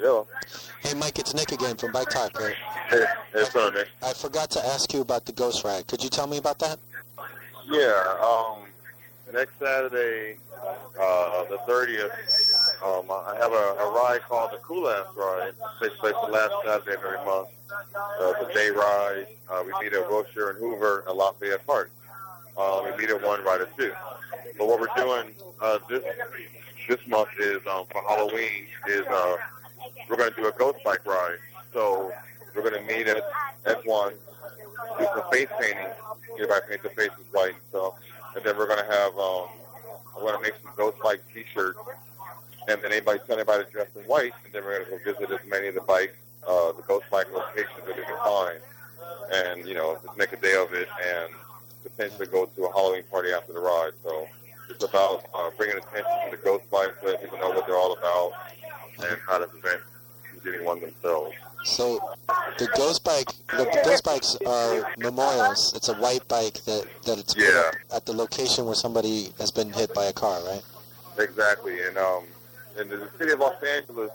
Yo. Hey, Mike, it's Nick again from Bike Talk. Right? Hey, hey, up, Nick? I forgot to ask you about the Ghost Ride. Could you tell me about that? Yeah, um, next Saturday, uh, the 30th, um, I have a, a ride called the Cool Ass Ride. It takes place the last Saturday of every month. Uh, it's a day ride. Uh, we meet at Wilshire and Hoover at Lafayette Park. Uh, we meet at one ride at two. But what we're doing uh, this this month is um, for Halloween is uh, we're going to do a ghost bike ride. So we're going to meet at, at one, do some face painting. Everybody paint their faces white stuff. And then we're going to have, um, I'm going to make some ghost bike t-shirts. And then anybody, tell anybody to dress in white. And then we're going to go visit as many of the bikes, uh, the ghost bike locations that we can find. And, you know, just make a day of it and potentially go to a Halloween party after the ride. So it's about uh, bringing attention to the ghost bikes, letting people know what they're all about and how to prevent getting one themselves. So the Ghost Bike, the, Ghost Bikes are memorials. It's a white bike that that it's Yeah. at the location where somebody has been hit by a car, right? Exactly, and um, and the city of Los Angeles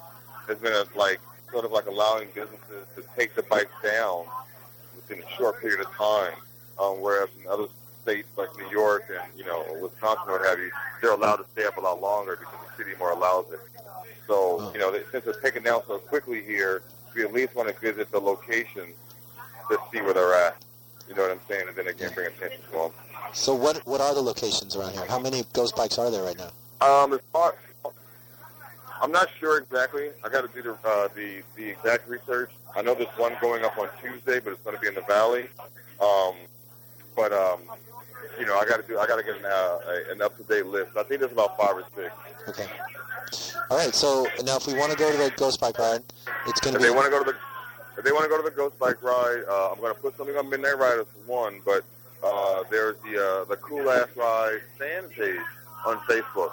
has been uh like sort of like allowing businesses to take the bikes down within a short period of time, um, whereas in other states like New York and you know Wisconsin, or what have you, they're allowed to stay up a lot longer because the city more allows it. So you know, they, since it's taken down so quickly here, we at least want to visit the locations to see where they're at. You know what I'm saying? And then again, bring attention to them. So what what are the locations around here? How many Ghost Bikes are there right now? Um, as far, I'm not sure exactly. I got to do the, uh, the the exact research. I know there's one going up on Tuesday, but it's going to be in the valley. Um, but um, you know, I got to do. I got to get an, uh, an up to date list. I think there's about five or six. Okay. All right. So now, if we want to go to the Ghost Bike ride, it's going to be they want to go to the if they want to go to the Ghost Bike ride, uh, I'm going to put something on Midnight Ridazz for one. But uh, there's the uh, the Cool Ass Ride fan page on Facebook.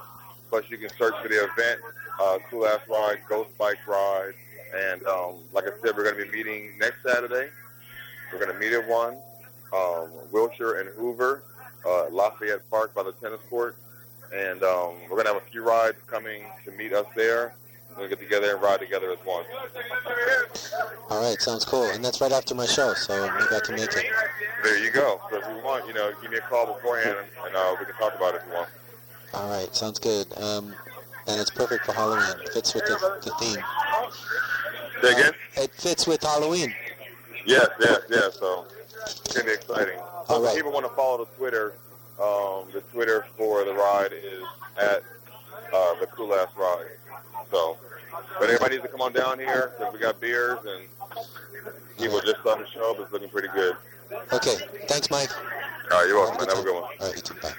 Plus, you can search for the event, uh, Cool Ass Ride, Ghost Bike Ride, and um, like I said, we're going to be meeting next Saturday. We're going to meet at one, um, Wilshire and Hoover, uh, Lafayette Park by the tennis court, and um, we're going to have a few rides coming to meet us there. We'll get together and ride together as one. all right. Sounds cool. And that's right after my show, so maybe I can make it. There you go. So if you want, you know, give me a call beforehand, and, uh, we can talk about it if you want. All right. Sounds good. Um, and it's perfect for Halloween. It fits with the, the theme. Say again? It fits with Halloween. Yes, yes, yes. So it's gonna be exciting. So if right. people want to follow the Twitter, um, the Twitter for the ride is at uh, the Cool Ass Ride. So, but everybody needs to come on down here because we got beers and people just starting to show up. It's looking pretty good. Okay. Thanks, Mike. All right, you're welcome. man. Have a good one. All right. You too. Bye.